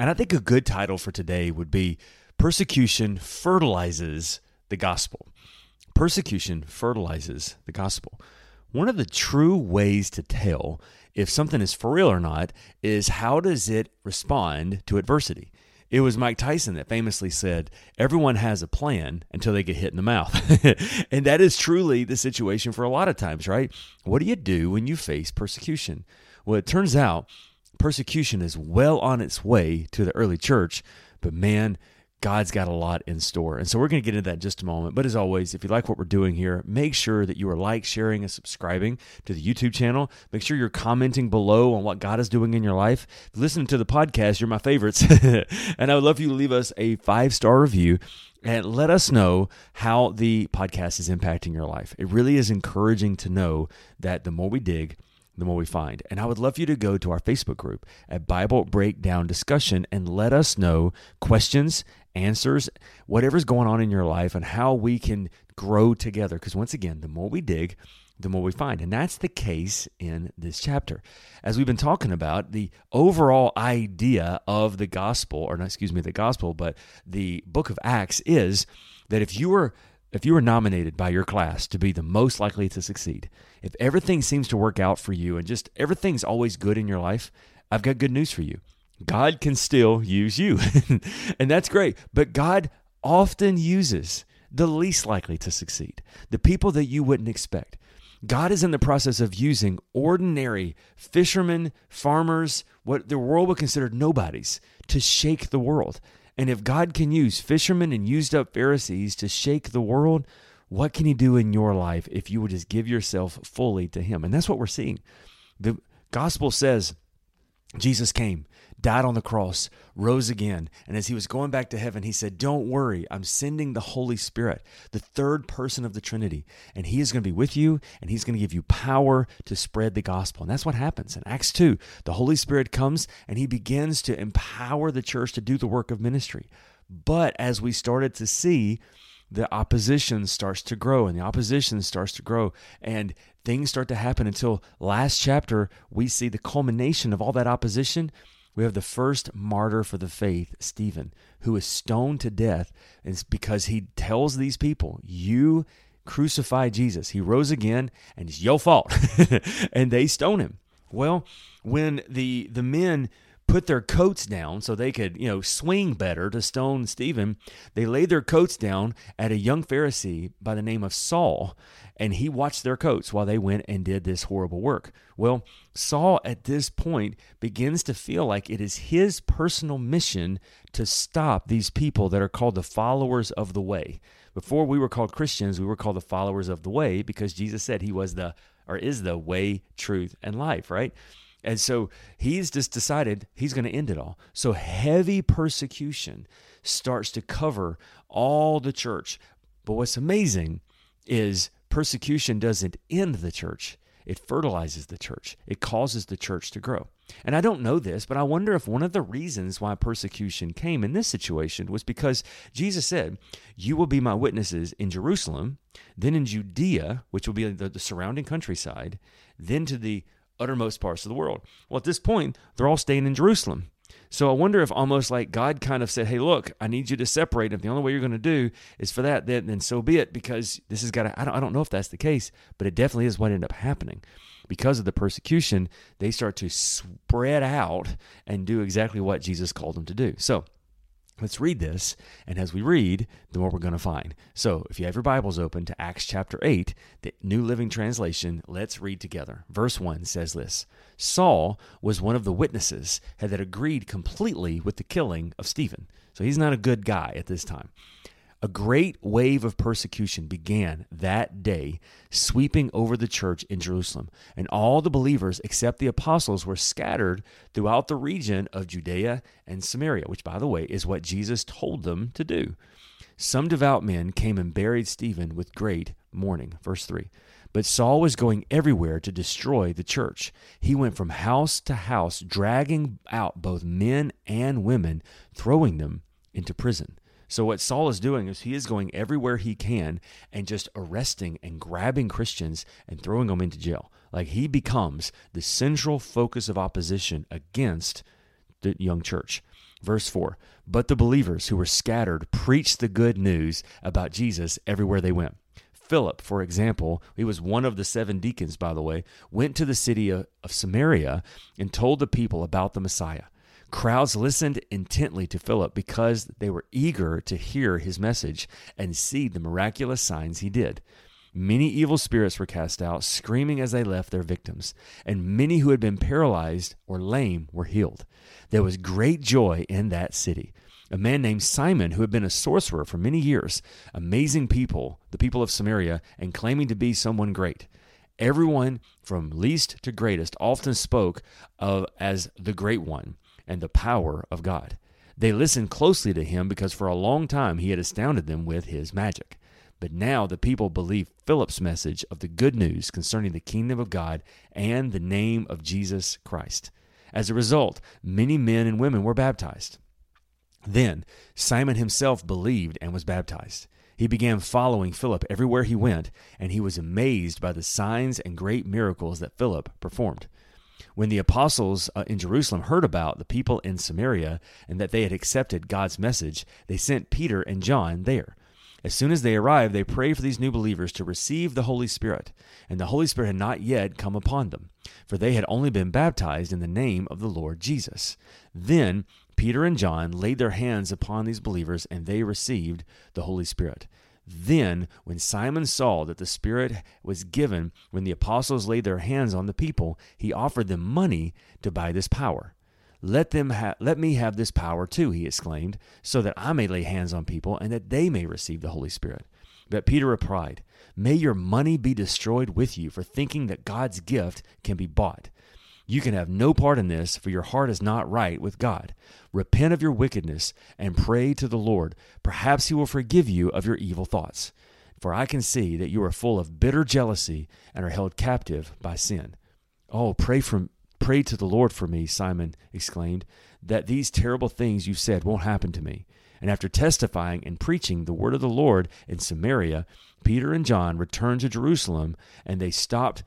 And I think a good title for today would be Persecution Fertilizes the Gospel. Persecution fertilizes the gospel. One of the true ways to tell if something is for real or not is how does it respond to adversity? It was Mike Tyson that famously said, Everyone has a plan until they get hit in the mouth. and that is truly the situation for a lot of times, right? What do you do when you face persecution? Well, it turns out persecution is well on its way to the early church, but man, God's got a lot in store. And so we're going to get into that in just a moment. But as always, if you like what we're doing here, make sure that you are like, sharing, and subscribing to the YouTube channel. Make sure you're commenting below on what God is doing in your life. Listening to the podcast, you're my favorites. and I would love for you to leave us a five star review and let us know how the podcast is impacting your life. It really is encouraging to know that the more we dig, the more we find. And I would love you to go to our Facebook group at Bible Breakdown Discussion and let us know questions, answers, whatever's going on in your life, and how we can grow together. Because once again, the more we dig, the more we find. And that's the case in this chapter. As we've been talking about, the overall idea of the gospel, or not, excuse me, the gospel, but the book of Acts is that if you were if you were nominated by your class to be the most likely to succeed, if everything seems to work out for you and just everything's always good in your life, I've got good news for you. God can still use you. and that's great. But God often uses the least likely to succeed, the people that you wouldn't expect. God is in the process of using ordinary fishermen, farmers, what the world would consider nobodies, to shake the world. And if God can use fishermen and used up Pharisees to shake the world, what can He do in your life if you would just give yourself fully to Him? And that's what we're seeing. The gospel says Jesus came died on the cross, rose again. And as he was going back to heaven, he said, Don't worry, I'm sending the Holy Spirit, the third person of the Trinity. And he is going to be with you and he's going to give you power to spread the gospel. And that's what happens. In Acts 2, the Holy Spirit comes and he begins to empower the church to do the work of ministry. But as we started to see, the opposition starts to grow and the opposition starts to grow and things start to happen until last chapter we see the culmination of all that opposition we have the first martyr for the faith, Stephen, who is stoned to death. And it's because he tells these people, You crucified Jesus. He rose again, and it's your fault. and they stone him. Well, when the the men put their coats down so they could, you know, swing better to stone Stephen, they laid their coats down at a young Pharisee by the name of Saul, and he watched their coats while they went and did this horrible work. Well, Saul at this point begins to feel like it is his personal mission to stop these people that are called the followers of the way. Before we were called Christians, we were called the followers of the way because Jesus said he was the or is the way, truth, and life, right? And so he's just decided he's going to end it all. So heavy persecution starts to cover all the church. But what's amazing is persecution doesn't end the church, it fertilizes the church, it causes the church to grow. And I don't know this, but I wonder if one of the reasons why persecution came in this situation was because Jesus said, You will be my witnesses in Jerusalem, then in Judea, which will be the, the surrounding countryside, then to the uttermost parts of the world. Well, at this point, they're all staying in Jerusalem. So I wonder if almost like God kind of said, "Hey, look, I need you to separate. If the only way you're going to do is for that, then then so be it. Because this has got to. I don't, I don't know if that's the case, but it definitely is what ended up happening. Because of the persecution, they start to spread out and do exactly what Jesus called them to do. So Let's read this, and as we read, the more we're going to find. So, if you have your Bibles open to Acts chapter 8, the New Living Translation, let's read together. Verse 1 says this Saul was one of the witnesses that agreed completely with the killing of Stephen. So, he's not a good guy at this time. A great wave of persecution began that day, sweeping over the church in Jerusalem, and all the believers except the apostles were scattered throughout the region of Judea and Samaria, which, by the way, is what Jesus told them to do. Some devout men came and buried Stephen with great mourning. Verse 3. But Saul was going everywhere to destroy the church. He went from house to house, dragging out both men and women, throwing them into prison. So, what Saul is doing is he is going everywhere he can and just arresting and grabbing Christians and throwing them into jail. Like he becomes the central focus of opposition against the young church. Verse 4 But the believers who were scattered preached the good news about Jesus everywhere they went. Philip, for example, he was one of the seven deacons, by the way, went to the city of, Samaria and told the people about the Messiah. Crowds listened intently to Philip because they were eager to hear his message and see the miraculous signs he did. Many evil spirits were cast out, screaming as they left their victims, and many who had been paralyzed or lame were healed. There was great joy in that city. A man named Simon, who had been a sorcerer for many years, amazing people, the people of Samaria, and claiming to be someone great. Everyone from least to greatest often spoke of as the great one and the power of God. They listened closely to him because for a long time he had astounded them with his magic. But now the people believed Philip's message of the good news concerning the kingdom of God and the name of Jesus Christ. As a result, many men and women were baptized. Then Simon himself believed and was baptized. He began following Philip everywhere he went, and he was amazed by the signs and great miracles that Philip performed. When the apostles uh, in Jerusalem heard about the people in Samaria and that they had accepted God's message, they sent Peter and John there. As soon as they arrived, they prayed for these new believers to receive the Holy Spirit, and the Holy Spirit had not yet come upon them, for they had only been baptized in the name of the Lord Jesus. Then Peter and John laid their hands upon these believers, and they received the Holy Spirit. Then, when Simon saw that the Spirit was given when the apostles laid their hands on the people, he offered them money to buy this power. Let them ha- let me have this power too, he exclaimed, so that I may lay hands on people and that they may receive the Holy Spirit. But Peter replied, May your money be destroyed with you for thinking that God's gift can be bought. You can have no part in this, for your heart is not right with God. Repent of your wickedness and pray to the Lord. Perhaps He will forgive you of your evil thoughts. For I can see that you are full of bitter jealousy and are held captive by sin. Oh, pray for pray to the Lord for me, Simon exclaimed, that these terrible things you said won't happen to me. And after testifying and preaching the word of the Lord in Samaria, Peter and John returned to Jerusalem, and they stopped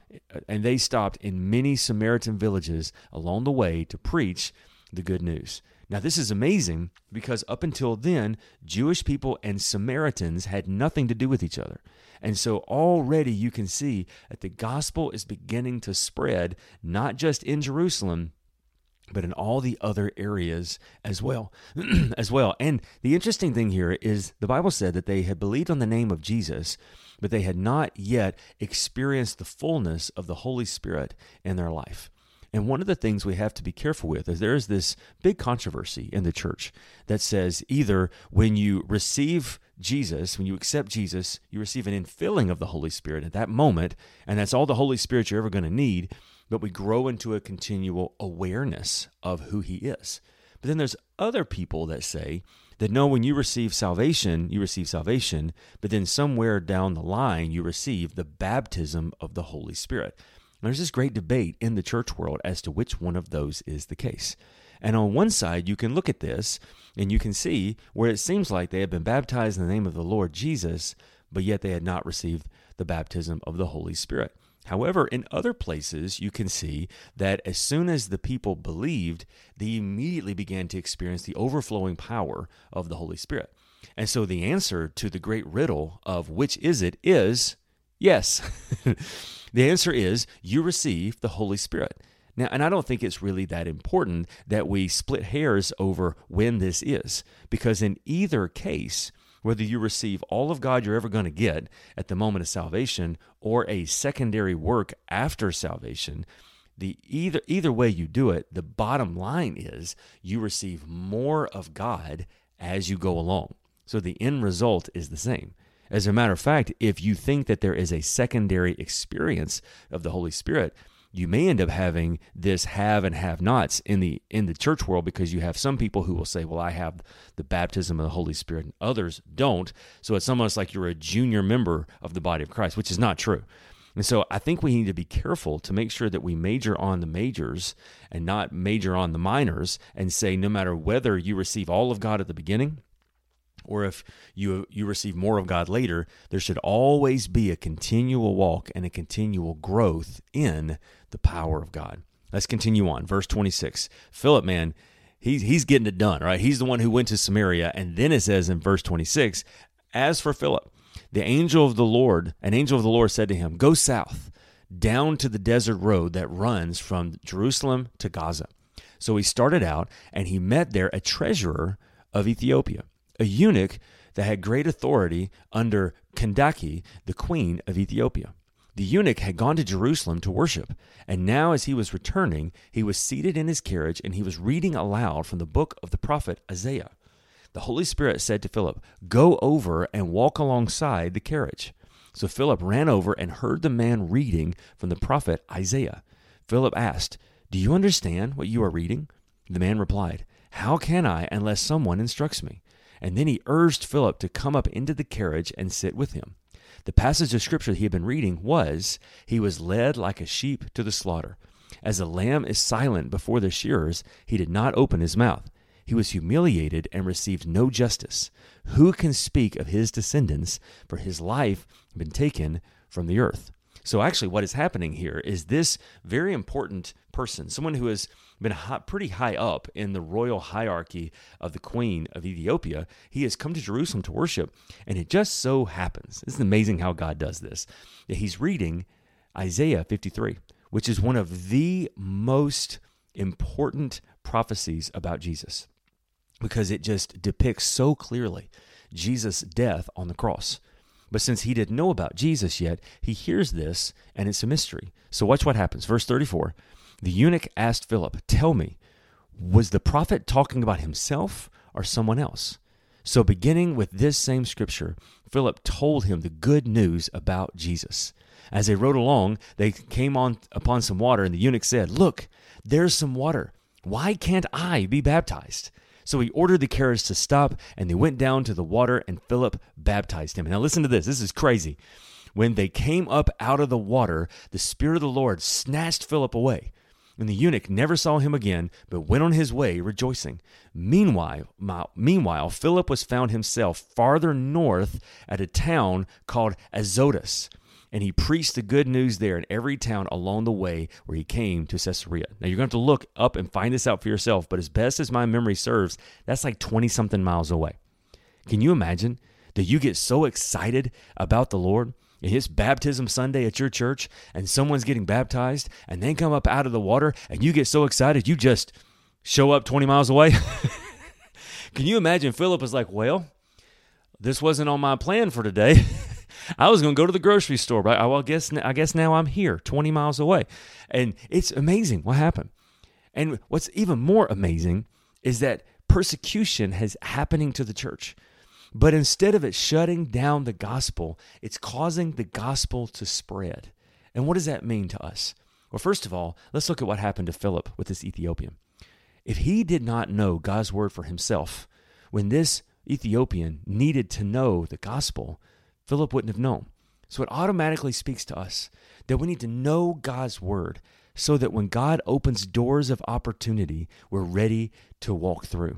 and they stopped in many Samaritan villages along the way to preach the good news. Now this is amazing because up until then, Jewish people and Samaritans had nothing to do with each other. And so already you can see that the gospel is beginning to spread not just in Jerusalem, but in all the other areas as well as well. And the interesting thing here is the bible said that they had believed on the name of jesus but they had not yet experienced the fullness of the holy spirit in their life. And one of the things we have to be careful with is there is this big controversy in the church that says either when you receive Jesus, when you accept Jesus, you receive an infilling of the Holy Spirit at that moment, and that's all the Holy Spirit you're ever going to need but we grow into a continual awareness of who He is. But then there's other people that say that no, when you receive salvation, you receive salvation, but then somewhere down the line, you receive the baptism of the Holy Spirit. And there's this great debate in the church world as to which one of those is the case. And on one side, you can look at this and you can see where it seems like they have been baptized in the name of the Lord Jesus, but yet they had not received the baptism of the Holy Spirit. However, in other places, you can see that as soon as the people believed, they immediately began to experience the overflowing power of the Holy Spirit. And so the answer to the great riddle of which is it is yes. the answer is you receive the Holy Spirit. Now, and I don't think it's really that important that we split hairs over when this is, because in either case, whether you receive all of God you're ever going to get at the moment of salvation or a secondary work after salvation, the either either way you do it, the bottom line is you receive more of God as you go along. So the end result is the same. As a matter of fact, if you think that there is a secondary experience of the Holy Spirit, you may end up having this have and have nots in the in the church world because you have some people who will say, "Well, I have the baptism of the Holy Spirit," and others don't. So it's almost like you're a junior member of the body of Christ, which is not true. And so I think we need to be careful to make sure that we major on the majors and not major on the minors and say no matter whether you receive all of God at the beginning or if you you receive more of God later, there should always be a continual walk and a continual growth in the power of God. Let's continue on. Verse 26. Philip, man, he's he's getting it done, right? He's the one who went to Samaria, and then it says in verse 26, as for Philip, the angel of the Lord, an angel of the Lord said to him, Go south, down to the desert road that runs from Jerusalem to Gaza. So he started out and he met there a treasurer of Ethiopia, a eunuch that had great authority under Kandake, the queen of Ethiopia. The eunuch had gone to Jerusalem to worship, and now as he was returning, he was seated in his carriage and he was reading aloud from the book of the prophet Isaiah the Holy Spirit said to Philip, Go over and walk alongside the carriage. So Philip ran over and heard the man reading from the prophet Isaiah. Philip asked, Do you understand what you are reading? The man replied, How can I unless someone instructs me? And then he urged Philip to come up into the carriage and sit with him. The passage of scripture he had been reading was, He was led like a sheep to the slaughter. As a lamb is silent before the shearers, he did not open his mouth. He was humiliated and received no justice. Who can speak of his descendants? For his life had been taken from the earth. So, actually, what is happening here is this very important person, someone who has been high, pretty high up in the royal hierarchy of the queen of Ethiopia, he has come to Jerusalem to worship. And it just so happens, it's amazing how God does this, that he's reading Isaiah 53, which is one of the most important prophecies about Jesus because it just depicts so clearly Jesus' death on the cross. But since he didn't know about Jesus yet, he hears this and it's a mystery. So watch what happens. Verse 34 The eunuch asked Philip, Tell me, was the prophet talking about himself or someone else? So, beginning with this same scripture, Philip told him the good news about Jesus. As they rode along, they came on upon some water, and the eunuch said, Look, there's some water. Why can't I be baptized? So he ordered the carriage to stop, and they went down to the water, and Philip baptized him. Now, listen to this. This is crazy. When they came up out of the water, the Spirit of the Lord snatched Philip away. And the eunuch never saw him again, but went on his way rejoicing. Meanwhile, meanwhile, Philip was found himself farther north at a town called Azotus and he preached the good news there in every town along the way where he came to Caesarea. Now you're going to have to look up and find this out for yourself, but as best as my memory serves, that's like 20 something miles away. Can you imagine that you get so excited about the Lord? It's baptism Sunday at your church, and someone's getting baptized, and then come up out of the water, and you get so excited you just show up 20 miles away. Can you imagine Philip is like, Well, this wasn't on my plan for today. I was going to go to the grocery store, but I, well, I guess I guess now I'm here, 20 miles away, and it's amazing what happened. And what's even more amazing is that persecution has happening to the church. But instead of it shutting down the gospel, it's causing the gospel to spread. And what does that mean to us? Well, first of all, let's look at what happened to Philip with this Ethiopian. If he did not know God's word for himself, when this Ethiopian needed to know the gospel, Philip wouldn't have known. So it automatically speaks to us that we need to know God's word so that when God opens doors of opportunity, we're ready to walk through.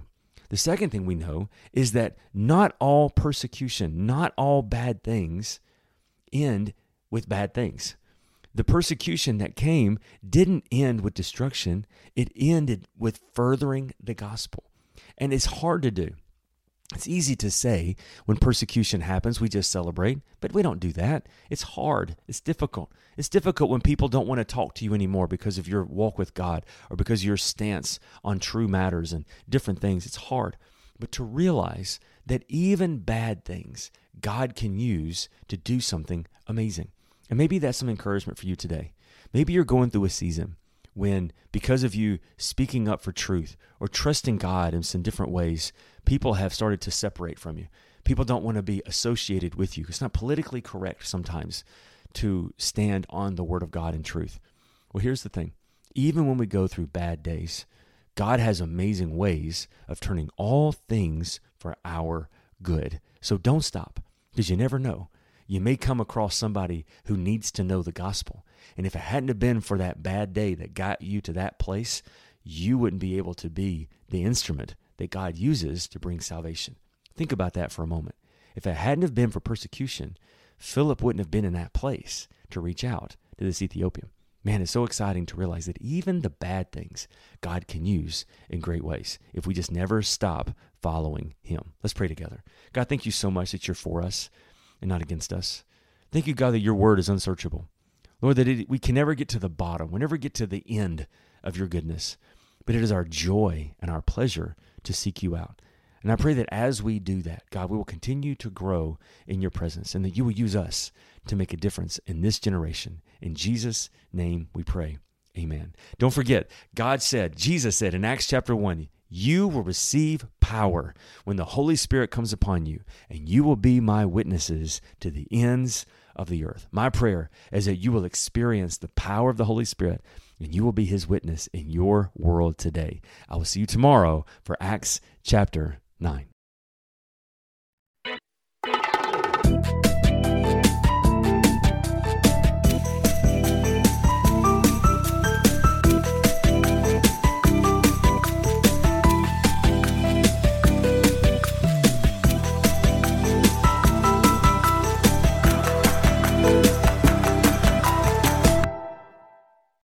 The second thing we know is that not all persecution, not all bad things end with bad things. The persecution that came didn't end with destruction, it ended with furthering the gospel. And it's hard to do. It's easy to say when persecution happens, we just celebrate, but we don't do that. It's hard. It's difficult. It's difficult when people don't want to talk to you anymore because of your walk with God or because of your stance on true matters and different things. It's hard. But to realize that even bad things, God can use to do something amazing. And maybe that's some encouragement for you today. Maybe you're going through a season when, because of you speaking up for truth or trusting God in some different ways, people have started to separate from you. People don't want to be associated with you. It's not politically correct sometimes to stand on the word of God and truth. Well, here's the thing even when we go through bad days, God has amazing ways of turning all things for our good. So don't stop because you never know. You may come across somebody who needs to know the gospel. And if it hadn't have been for that bad day that got you to that place, you wouldn't be able to be the instrument that God uses to bring salvation. Think about that for a moment. If it hadn't have been for persecution, Philip wouldn't have been in that place to reach out to this Ethiopian. Man, it's so exciting to realize that even the bad things God can use in great ways if we just never stop following Him. Let's pray together. God, thank you so much that you're for us and not against us. Thank you, God, that your word is unsearchable. Lord, that it, we can never get to the bottom, we never get to the end of your goodness, but it is our joy and our pleasure to seek you out. And I pray that as we do that, God, we will continue to grow in your presence and that you will use us to make a difference in this generation. In Jesus' name we pray. Amen. Don't forget, God said, Jesus said in Acts chapter 1, you will receive power when the Holy Spirit comes upon you, and you will be my witnesses to the ends of the earth. My prayer is that you will experience the power of the Holy Spirit and you will be his witness in your world today. I will see you tomorrow for Acts chapter 9.